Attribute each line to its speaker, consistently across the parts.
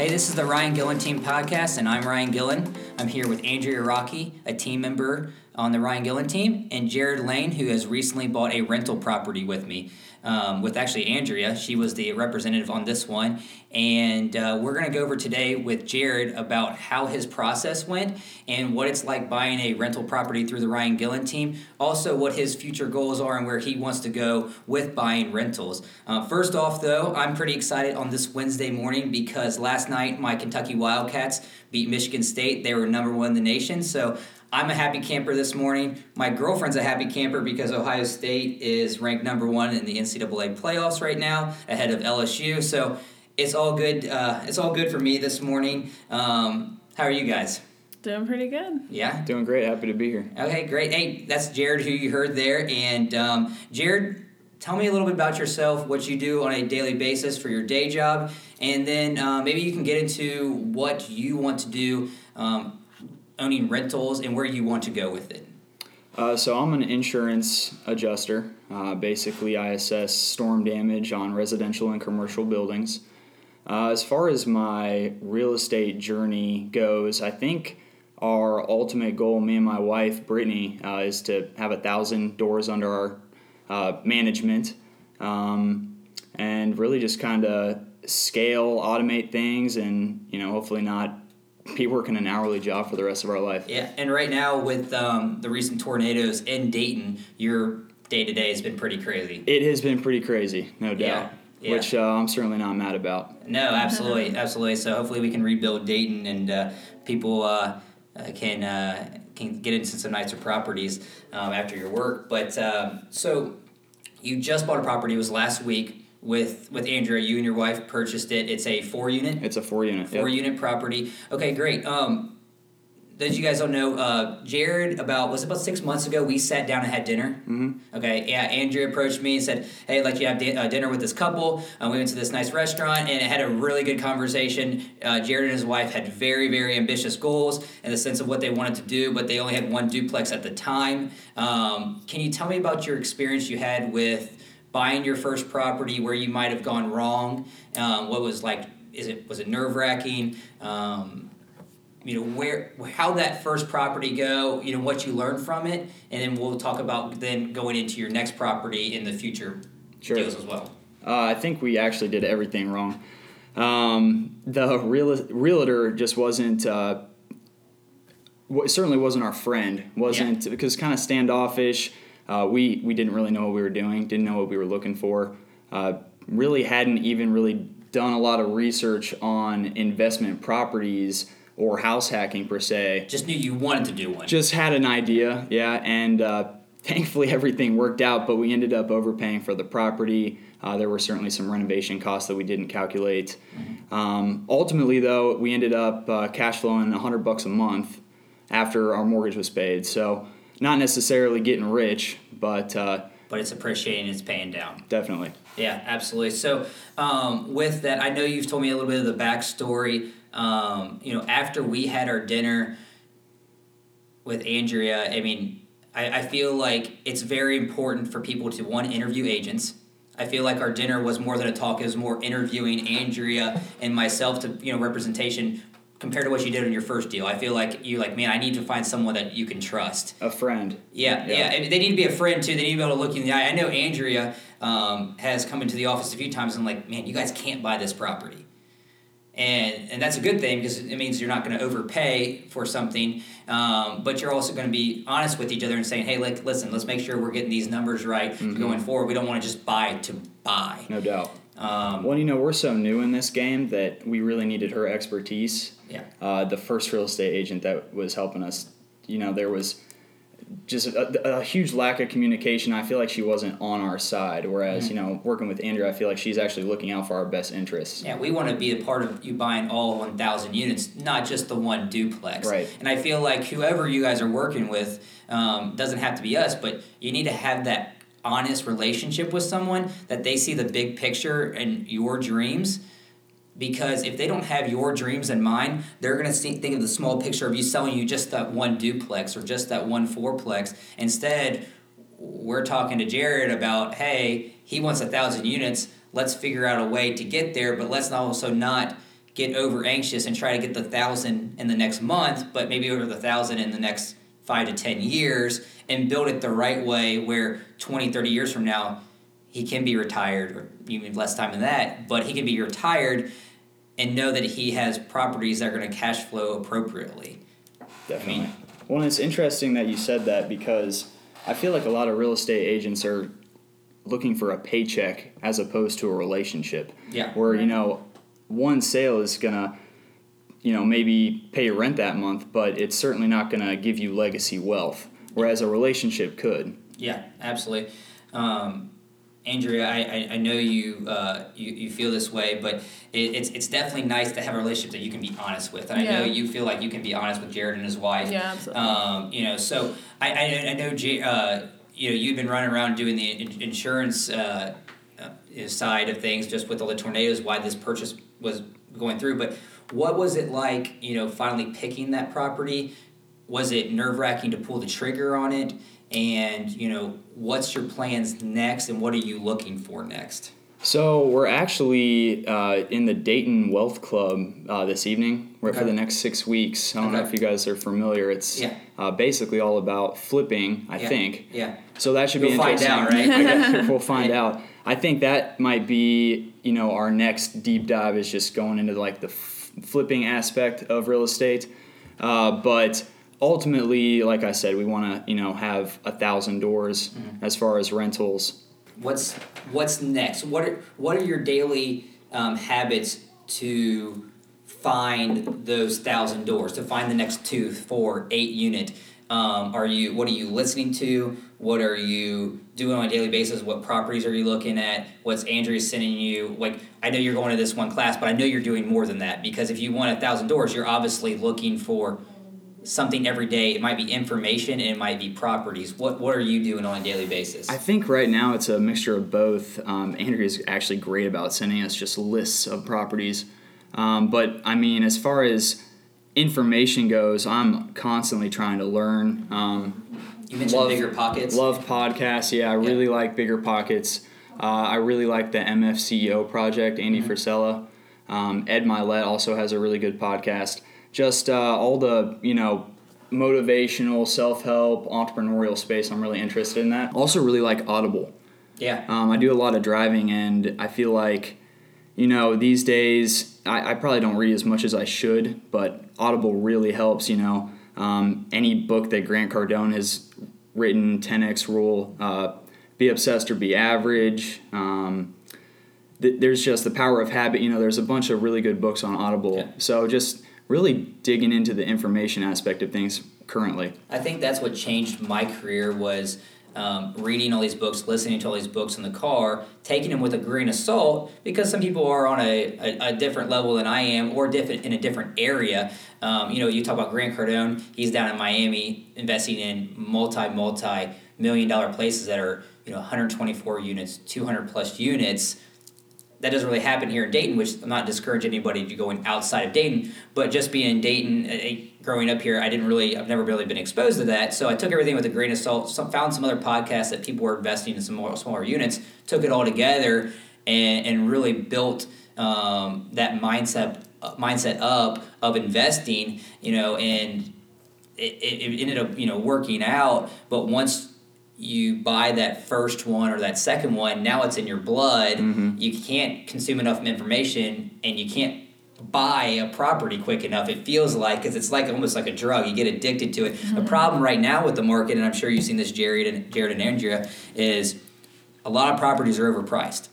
Speaker 1: Hey, this is the Ryan Gillen Team Podcast, and I'm Ryan Gillen. I'm here with Andrea Rocky, a team member on the Ryan Gillen team, and Jared Lane, who has recently bought a rental property with me um, with actually Andrea. She was the representative on this one. And uh, we're going to go over today with Jared about how his process went and what it's like buying a rental property through the Ryan Gillen team. Also, what his future goals are and where he wants to go with buying rentals. Uh, first off, though, I'm pretty excited on this Wednesday morning because last night my Kentucky Wildcats beat Michigan State. They were number one in the nation. So I'm a happy camper this morning. My girlfriend's a happy camper because Ohio State is ranked number one in the NCAA playoffs right now, ahead of LSU. So it's all good. Uh, it's all good for me this morning. Um, how are you guys?
Speaker 2: Doing pretty good.
Speaker 1: Yeah.
Speaker 3: Doing great. Happy to be here.
Speaker 1: Okay, great. Hey, that's Jared, who you heard there, and um, Jared. Tell me a little bit about yourself, what you do on a daily basis for your day job, and then uh, maybe you can get into what you want to do um, owning rentals and where you want to go with it?
Speaker 3: Uh, so I'm an insurance adjuster. Uh, basically, I assess storm damage on residential and commercial buildings. Uh, as far as my real estate journey goes, I think our ultimate goal, me and my wife Brittany, uh, is to have a thousand doors under our uh, management, um, and really just kind of scale, automate things, and you know, hopefully not be working an hourly job for the rest of our life.
Speaker 1: Yeah, and right now with um, the recent tornadoes in Dayton, your day to day has been pretty crazy.
Speaker 3: It has been pretty crazy, no doubt.
Speaker 1: Yeah. Yeah.
Speaker 3: Which uh, I'm certainly not mad about.
Speaker 1: No, absolutely, absolutely. So hopefully we can rebuild Dayton and uh, people uh, uh can uh, can get into some nicer properties um, after your work. But um, so you just bought a property. It was last week with with Andrea. You and your wife purchased it. It's a four unit.
Speaker 3: It's a four unit.
Speaker 1: Four yep. unit property. Okay, great. Um, those you guys don't know, uh, Jared, about was about six months ago, we sat down and had dinner.
Speaker 3: Mm-hmm.
Speaker 1: Okay, yeah, Andrea approached me and said, "Hey, I'd like you to have di- uh, dinner with this couple." Uh, we went to this nice restaurant and it had a really good conversation. Uh, Jared and his wife had very, very ambitious goals in the sense of what they wanted to do, but they only had one duplex at the time. Um, can you tell me about your experience you had with? buying your first property where you might have gone wrong um, what was like is it was it nerve wracking um, you know where how that first property go you know what you learned from it and then we'll talk about then going into your next property in the future sure. deals as well
Speaker 3: uh, i think we actually did everything wrong um, the real, realtor just wasn't uh, certainly wasn't our friend wasn't yeah. because kind of standoffish uh, we we didn't really know what we were doing, didn't know what we were looking for. Uh, really hadn't even really done a lot of research on investment properties or house hacking per se.
Speaker 1: Just knew you wanted to do one.
Speaker 3: Just had an idea, yeah, and uh, thankfully everything worked out. But we ended up overpaying for the property. Uh, there were certainly some renovation costs that we didn't calculate. Mm-hmm. Um, ultimately, though, we ended up uh, cash flowing hundred bucks a month after our mortgage was paid. So not necessarily getting rich, but uh,
Speaker 1: but it's appreciating, it's paying down.
Speaker 3: Definitely.
Speaker 1: Yeah, absolutely. So um, with that, I know you've told me a little bit of the backstory. Um, you know, after we had our dinner with Andrea, I mean, I, I feel like it's very important for people to one interview agents. I feel like our dinner was more than a talk; it was more interviewing Andrea and myself to you know representation compared to what you did on your first deal. I feel like you like, man, I need to find someone that you can trust.
Speaker 3: A friend.
Speaker 1: Yeah, yeah. yeah. And they need to be a friend too. They need to be able to look you in the eye. I know Andrea um, has come into the office a few times and like, man, you guys can't buy this property. And, and that's a good thing because it means you're not going to overpay for something, um, but you're also going to be honest with each other and saying, "Hey, like, listen, let's make sure we're getting these numbers right mm-hmm. going forward. We don't want to just buy to buy."
Speaker 3: No doubt.
Speaker 1: Um,
Speaker 3: well, you know, we're so new in this game that we really needed her expertise
Speaker 1: yeah.
Speaker 3: Uh, the first real estate agent that was helping us, you know, there was just a, a, huge lack of communication. I feel like she wasn't on our side. Whereas, mm-hmm. you know, working with Andrea, I feel like she's actually looking out for our best interests.
Speaker 1: Yeah, we want to be a part of you buying all 1,000 units, not just the one duplex.
Speaker 3: Right.
Speaker 1: And I feel like whoever you guys are working with um, doesn't have to be us, but you need to have that honest relationship with someone that they see the big picture and your dreams because if they don't have your dreams in mind, they're going to think of the small picture of you selling you just that one duplex or just that one fourplex. Instead, we're talking to Jared about, hey, he wants a thousand units. Let's figure out a way to get there, but let's also not get over anxious and try to get the thousand in the next month, but maybe over the thousand in the next five to 10 years and build it the right way where 20, 30 years from now, he can be retired or even less time than that, but he can be retired and know that he has properties that are going to cash flow appropriately.
Speaker 3: Definitely. I mean, well, it's interesting that you said that because I feel like a lot of real estate agents are looking for a paycheck as opposed to a relationship.
Speaker 1: Yeah.
Speaker 3: Where, you know, one sale is going to, you know, maybe pay your rent that month, but it's certainly not going to give you legacy wealth, whereas a relationship could.
Speaker 1: Yeah, absolutely. Um, Andrea, I, I, I, know you, uh, you you feel this way, but it, it's it's definitely nice to have a relationship that you can be honest with, and yeah. I know you feel like you can be honest with Jared and his wife.
Speaker 2: Yeah, absolutely.
Speaker 1: Um, you know, so I I, I know J, uh, you know you've been running around doing the insurance uh, uh, side of things, just with all the tornadoes, why this purchase was going through. But what was it like? You know, finally picking that property. Was it nerve wracking to pull the trigger on it? And you know what's your plans next and what are you looking for next?
Speaker 3: So we're actually uh, in the dayton wealth club uh, this evening. Okay. for the next six weeks. I don't okay. know if you guys are familiar. It's
Speaker 1: yeah.
Speaker 3: uh, basically all about flipping i
Speaker 1: yeah.
Speaker 3: think.
Speaker 1: Yeah.
Speaker 3: So that should
Speaker 1: we'll
Speaker 3: be interesting
Speaker 1: find out
Speaker 3: right? We'll find out. I think that might be you know our next deep dive is just going into like the f- flipping aspect of real estate. Uh, but ultimately, like I said, we want to you know have a thousand doors mm-hmm. as far as rentals.
Speaker 1: What's what's next? What are what are your daily um, habits to find those thousand doors? To find the next two, four, eight unit. Um, are you what are you listening to? What are you doing on a daily basis? What properties are you looking at? What's Andrea sending you? Like I know you're going to this one class, but I know you're doing more than that because if you want a thousand doors, you're obviously looking for something every day. It might be information and it might be properties. What what are you doing on a daily basis?
Speaker 3: I think right now it's a mixture of both. Um, Andrea is actually great about sending us just lists of properties. Um, but I mean, as far as information goes, I'm constantly trying to learn. Um,
Speaker 1: you mentioned
Speaker 3: love,
Speaker 1: BiggerPockets.
Speaker 3: Love podcasts. Yeah, I really yeah. like BiggerPockets. Uh, I really like the MFCEO project. Andy mm-hmm. Frisella. Um, Ed Mylett also has a really good podcast just uh, all the you know motivational, self help, entrepreneurial space. I'm really interested in that. Also, really like Audible.
Speaker 1: Yeah.
Speaker 3: Um, I do a lot of driving, and I feel like, you know, these days I, I, probably don't read as much as I should, but Audible really helps. You know, um, any book that Grant Cardone has written, 10x Rule, uh, Be Obsessed or Be Average. Um, th- there's just the power of habit. You know, there's a bunch of really good books on Audible. Yeah. So just really digging into the information aspect of things currently.
Speaker 1: I think that's what changed my career was um, reading all these books, listening to all these books in the car, taking them with a grain of salt because some people are on a, a, a different level than I am or different in a different area. Um, you know, you talk about Grant Cardone, he's down in Miami investing in multi, multi million dollar places that are, you know, 124 units, 200 plus units that doesn't really happen here in Dayton, which I'm not discouraging anybody to going outside of Dayton, but just being in Dayton, uh, growing up here, I didn't really, I've never really been exposed to that. So I took everything with a grain of salt, some, found some other podcasts that people were investing in some more, smaller units, took it all together, and, and really built um, that mindset uh, mindset up of investing, you know, and it, it ended up, you know, working out. But once you buy that first one or that second one, now it's in your blood. Mm-hmm. You can't consume enough information and you can't buy a property quick enough. It feels like because it's like almost like a drug. You get addicted to it. Mm-hmm. The problem right now with the market, and I'm sure you've seen this, Jared and Jared and Andrea, is a lot of properties are overpriced.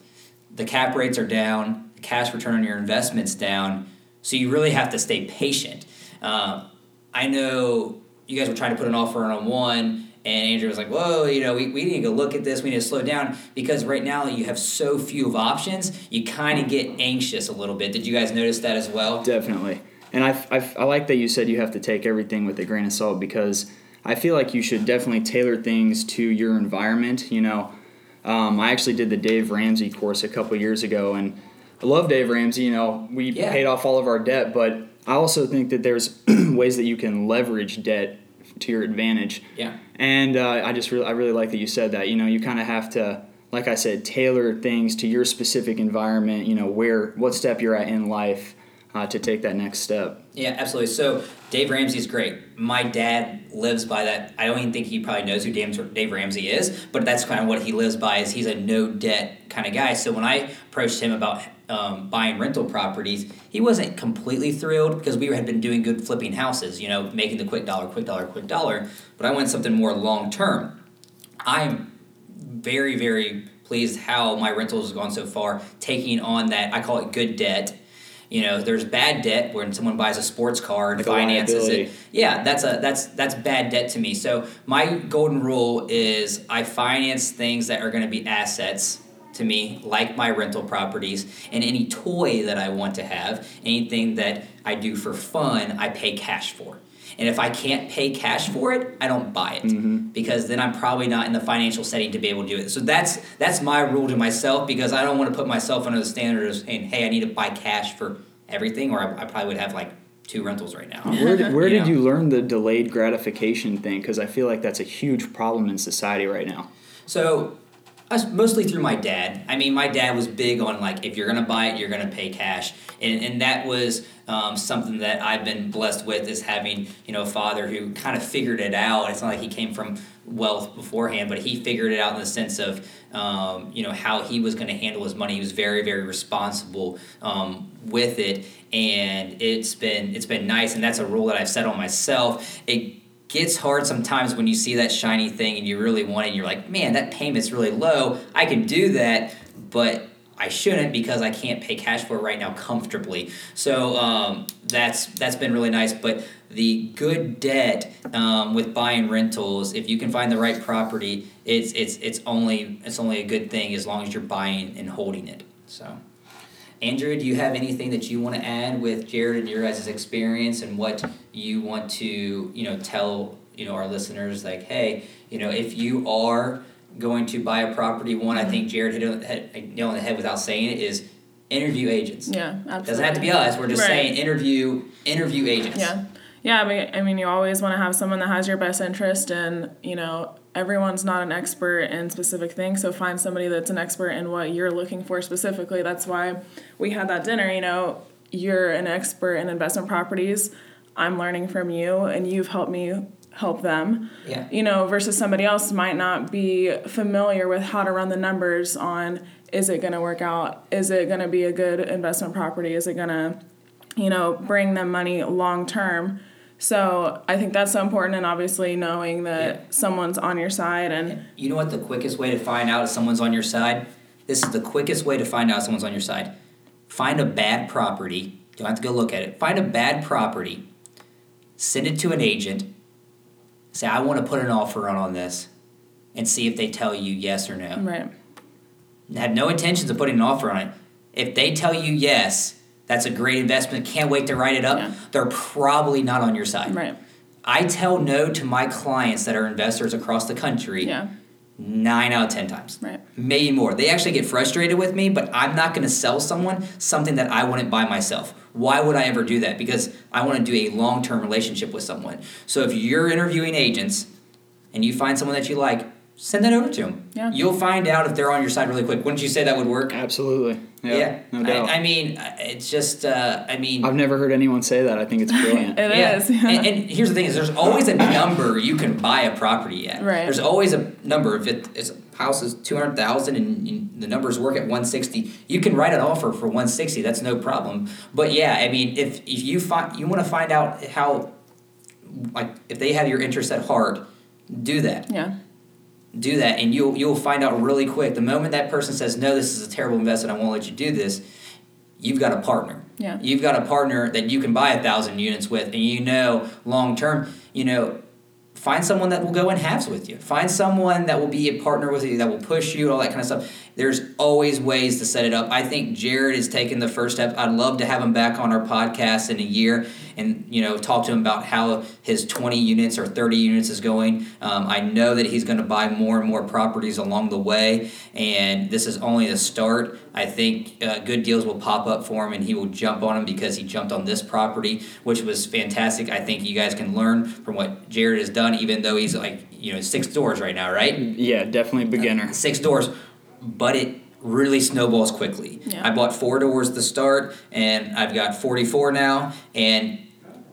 Speaker 1: The cap rates are down. The cash return on your investments down. So you really have to stay patient. Uh, I know you guys were trying to put an offer on one and Andrea was like, whoa, you know, we, we need to go look at this. We need to slow down because right now you have so few of options, you kind of get anxious a little bit. Did you guys notice that as well?
Speaker 3: Definitely. And I, I, I like that you said you have to take everything with a grain of salt because I feel like you should definitely tailor things to your environment. You know, um, I actually did the Dave Ramsey course a couple years ago, and I love Dave Ramsey. You know, we yeah. paid off all of our debt, but I also think that there's ways that you can leverage debt to your advantage.
Speaker 1: Yeah.
Speaker 3: And uh, I just really, I really like that you said that. You know, you kind of have to, like I said, tailor things to your specific environment. You know, where, what step you're at in life. Uh, to take that next step.
Speaker 1: Yeah, absolutely. So Dave Ramsey is great. My dad lives by that. I don't even think he probably knows who Dave Ramsey is, but that's kind of what he lives by. Is he's a no debt kind of guy. So when I approached him about um, buying rental properties, he wasn't completely thrilled because we had been doing good flipping houses, you know, making the quick dollar, quick dollar, quick dollar. But I want something more long term. I'm very, very pleased how my rentals has gone so far, taking on that I call it good debt. You know, there's bad debt when someone buys a sports car and like finances it. Yeah, that's a that's that's bad debt to me. So my golden rule is I finance things that are going to be assets to me, like my rental properties, and any toy that I want to have, anything that I do for fun, I pay cash for. And if I can't pay cash for it, I don't buy it mm-hmm. because then I'm probably not in the financial setting to be able to do it. So that's that's my rule to myself because I don't want to put myself under the standard of saying, "Hey, I need to buy cash for everything," or I, I probably would have like two rentals right now.
Speaker 3: Where did, where you did know? you learn the delayed gratification thing? Because I feel like that's a huge problem in society right now.
Speaker 1: So mostly through my dad. I mean, my dad was big on like if you're gonna buy it, you're gonna pay cash, and and that was um, something that I've been blessed with is having you know a father who kind of figured it out. It's not like he came from wealth beforehand, but he figured it out in the sense of um, you know how he was going to handle his money. He was very very responsible um, with it, and it's been it's been nice, and that's a rule that I've set on myself. It gets hard sometimes when you see that shiny thing and you really want it and you're like, man, that payment's really low. I can do that, but I shouldn't because I can't pay cash for it right now comfortably. So um, that's that's been really nice. But the good debt um, with buying rentals, if you can find the right property, it's it's it's only it's only a good thing as long as you're buying and holding it. So. Andrea, do you have anything that you want to add with Jared and your guys' experience and what you want to, you know, tell, you know, our listeners like, hey, you know, if you are going to buy a property, one, I think mm-hmm. Jared hit a nail on the head without saying it is interview agents.
Speaker 2: Yeah, absolutely.
Speaker 1: Doesn't have to be us. We're just right. saying interview interview agents.
Speaker 2: Yeah. Yeah, I mean, I mean, you always want to have someone that has your best interest, and you know, everyone's not an expert in specific things. So find somebody that's an expert in what you're looking for specifically. That's why we had that dinner. You know, you're an expert in investment properties. I'm learning from you, and you've helped me help them.
Speaker 1: Yeah.
Speaker 2: You know, versus somebody else might not be familiar with how to run the numbers on is it going to work out? Is it going to be a good investment property? Is it going to, you know, bring them money long term? So I think that's so important, and obviously knowing that yeah. someone's on your side. And
Speaker 1: you know what the quickest way to find out if someone's on your side? This is the quickest way to find out if someone's on your side. Find a bad property. You don't have to go look at it. Find a bad property. Send it to an agent. Say, I want to put an offer on on this, and see if they tell you yes or no.
Speaker 2: Right.
Speaker 1: Have no intentions of putting an offer on it. If they tell you yes, that's a great investment. Can't wait to write it up. Yeah. They're probably not on your side.
Speaker 2: Right.
Speaker 1: I tell no to my clients that are investors across the country.
Speaker 2: Yeah.
Speaker 1: Nine out of ten times.
Speaker 2: Right.
Speaker 1: Maybe more. They actually get frustrated with me, but I'm not going to sell someone something that I wouldn't buy myself. Why would I ever do that? Because I want to do a long term relationship with someone. So if you're interviewing agents and you find someone that you like, send that over to them.
Speaker 2: Yeah.
Speaker 1: You'll find out if they're on your side really quick. Wouldn't you say that would work?
Speaker 3: Absolutely. Yeah. yeah. No doubt.
Speaker 1: I, I, mean, it's just, uh, I mean.
Speaker 3: I've never heard anyone say that. I think it's brilliant.
Speaker 2: it
Speaker 1: yeah.
Speaker 2: is.
Speaker 1: and, and, here's the thing is there's always a number you can buy a property at.
Speaker 2: Right.
Speaker 1: There's always a number. If it is, house is 200000 and the numbers work at 160 you can write an offer for 160 that's no problem but yeah i mean if, if you find you want to find out how like if they have your interest at heart do that
Speaker 2: yeah
Speaker 1: do that and you'll you'll find out really quick the moment that person says no this is a terrible investment i won't let you do this you've got a partner.
Speaker 2: Yeah.
Speaker 1: You've got a partner that you can buy a thousand units with and you know long term you know find someone that will go in halves with you. Find someone that will be a partner with you that will push you all that kind of stuff there's always ways to set it up i think jared has taken the first step i'd love to have him back on our podcast in a year and you know talk to him about how his 20 units or 30 units is going. Um, I know that he's going to buy more and more properties along the way, and this is only the start. I think uh, good deals will pop up for him, and he will jump on them because he jumped on this property, which was fantastic. I think you guys can learn from what Jared has done, even though he's like you know six doors right now, right?
Speaker 3: Yeah, definitely beginner.
Speaker 1: Uh, six doors, but it really snowballs quickly.
Speaker 2: Yeah.
Speaker 1: I bought four doors the start, and I've got 44 now, and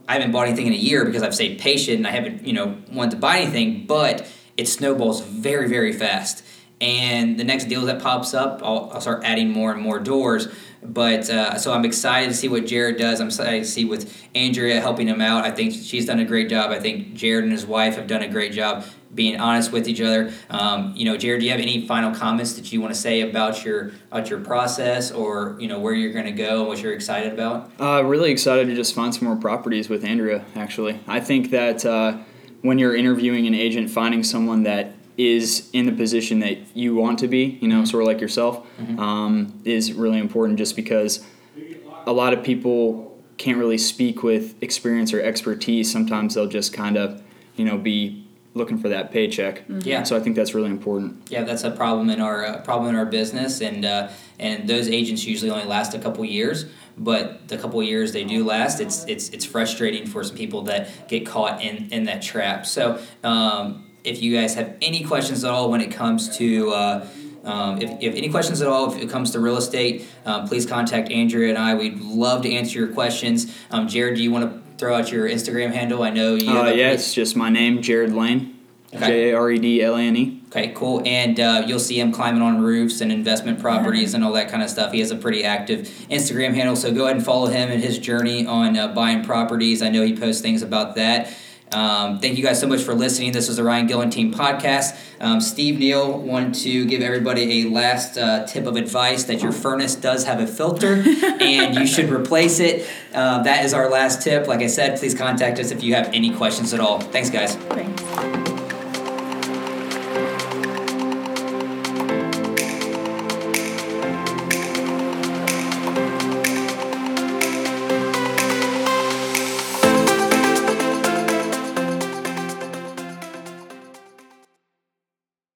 Speaker 1: I haven't bought anything in a year because I've stayed patient and I haven't, you know, wanted to buy anything, but it snowballs very, very fast. And the next deal that pops up, I'll, I'll start adding more and more doors. But uh, so I'm excited to see what Jared does. I'm excited to see with Andrea helping him out. I think she's done a great job. I think Jared and his wife have done a great job being honest with each other. Um, you know, Jared, do you have any final comments that you want to say about your about your process or you know where you're going to go and what you're excited about?
Speaker 3: Uh, really excited to just find some more properties with Andrea. Actually, I think that uh, when you're interviewing an agent, finding someone that is in the position that you want to be, you know, sort of like yourself, um, is really important. Just because a lot of people can't really speak with experience or expertise. Sometimes they'll just kind of, you know, be looking for that paycheck.
Speaker 1: Yeah.
Speaker 3: So I think that's really important.
Speaker 1: Yeah, that's a problem in our uh, problem in our business, and uh, and those agents usually only last a couple years. But the couple years they do last, it's it's it's frustrating for some people that get caught in in that trap. So um, if you guys have any questions at all when it comes to uh, um, if, if any questions at all, if it comes to real estate, um, please contact Andrea and I. We'd love to answer your questions. Um, Jared, do you want to throw out your Instagram handle? I know you.
Speaker 3: Uh, yeah, it's just my name, Jared Lane,
Speaker 1: Okay.
Speaker 3: J A R E D L A N E.
Speaker 1: Okay, cool. And uh, you'll see him climbing on roofs and investment properties and all that kind of stuff. He has a pretty active Instagram handle, so go ahead and follow him and his journey on uh, buying properties. I know he posts things about that. Um, thank you guys so much for listening. This was the Ryan Gillen Team podcast. Um, Steve Neal wanted to give everybody a last uh, tip of advice that your furnace does have a filter and you should replace it. Uh, that is our last tip. Like I said, please contact us if you have any questions at all. Thanks, guys.
Speaker 2: Thanks.